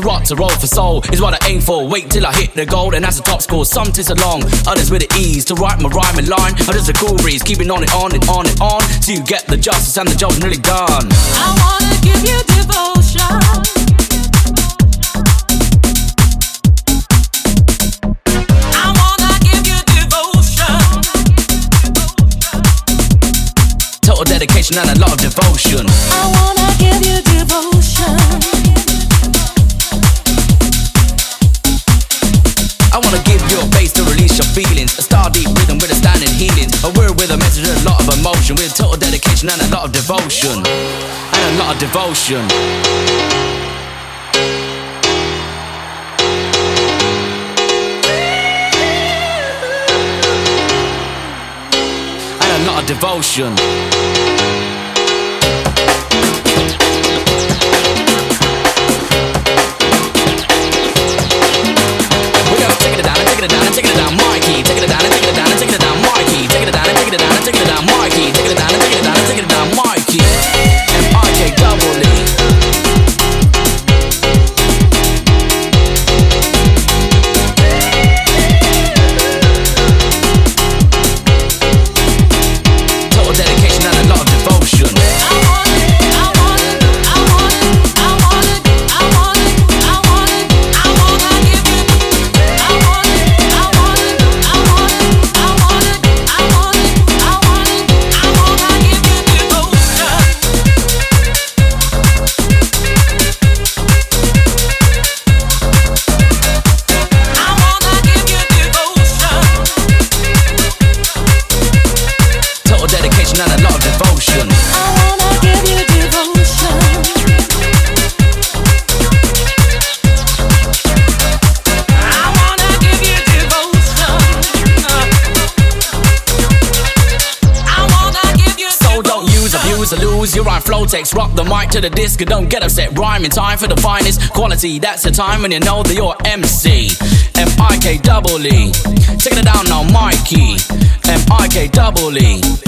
to rock, to roll for soul is what I aim for. Wait till I hit the gold and that's the top score. Some tis along, others with the ease to write my rhyme and line. I just a cool breeze, keeping on and on and on and on till you get the justice and the job's nearly done. I wanna give you devotion. dedication and a lot of devotion. I wanna give you devotion. And a lot of devotion. And a lot of devotion. the mic to the disc and don't get upset. Rhyme in time for the finest quality. That's the time when you know that you're MC. M I K double E. Taking it down now, Mikee. M I K double E.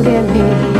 Give me.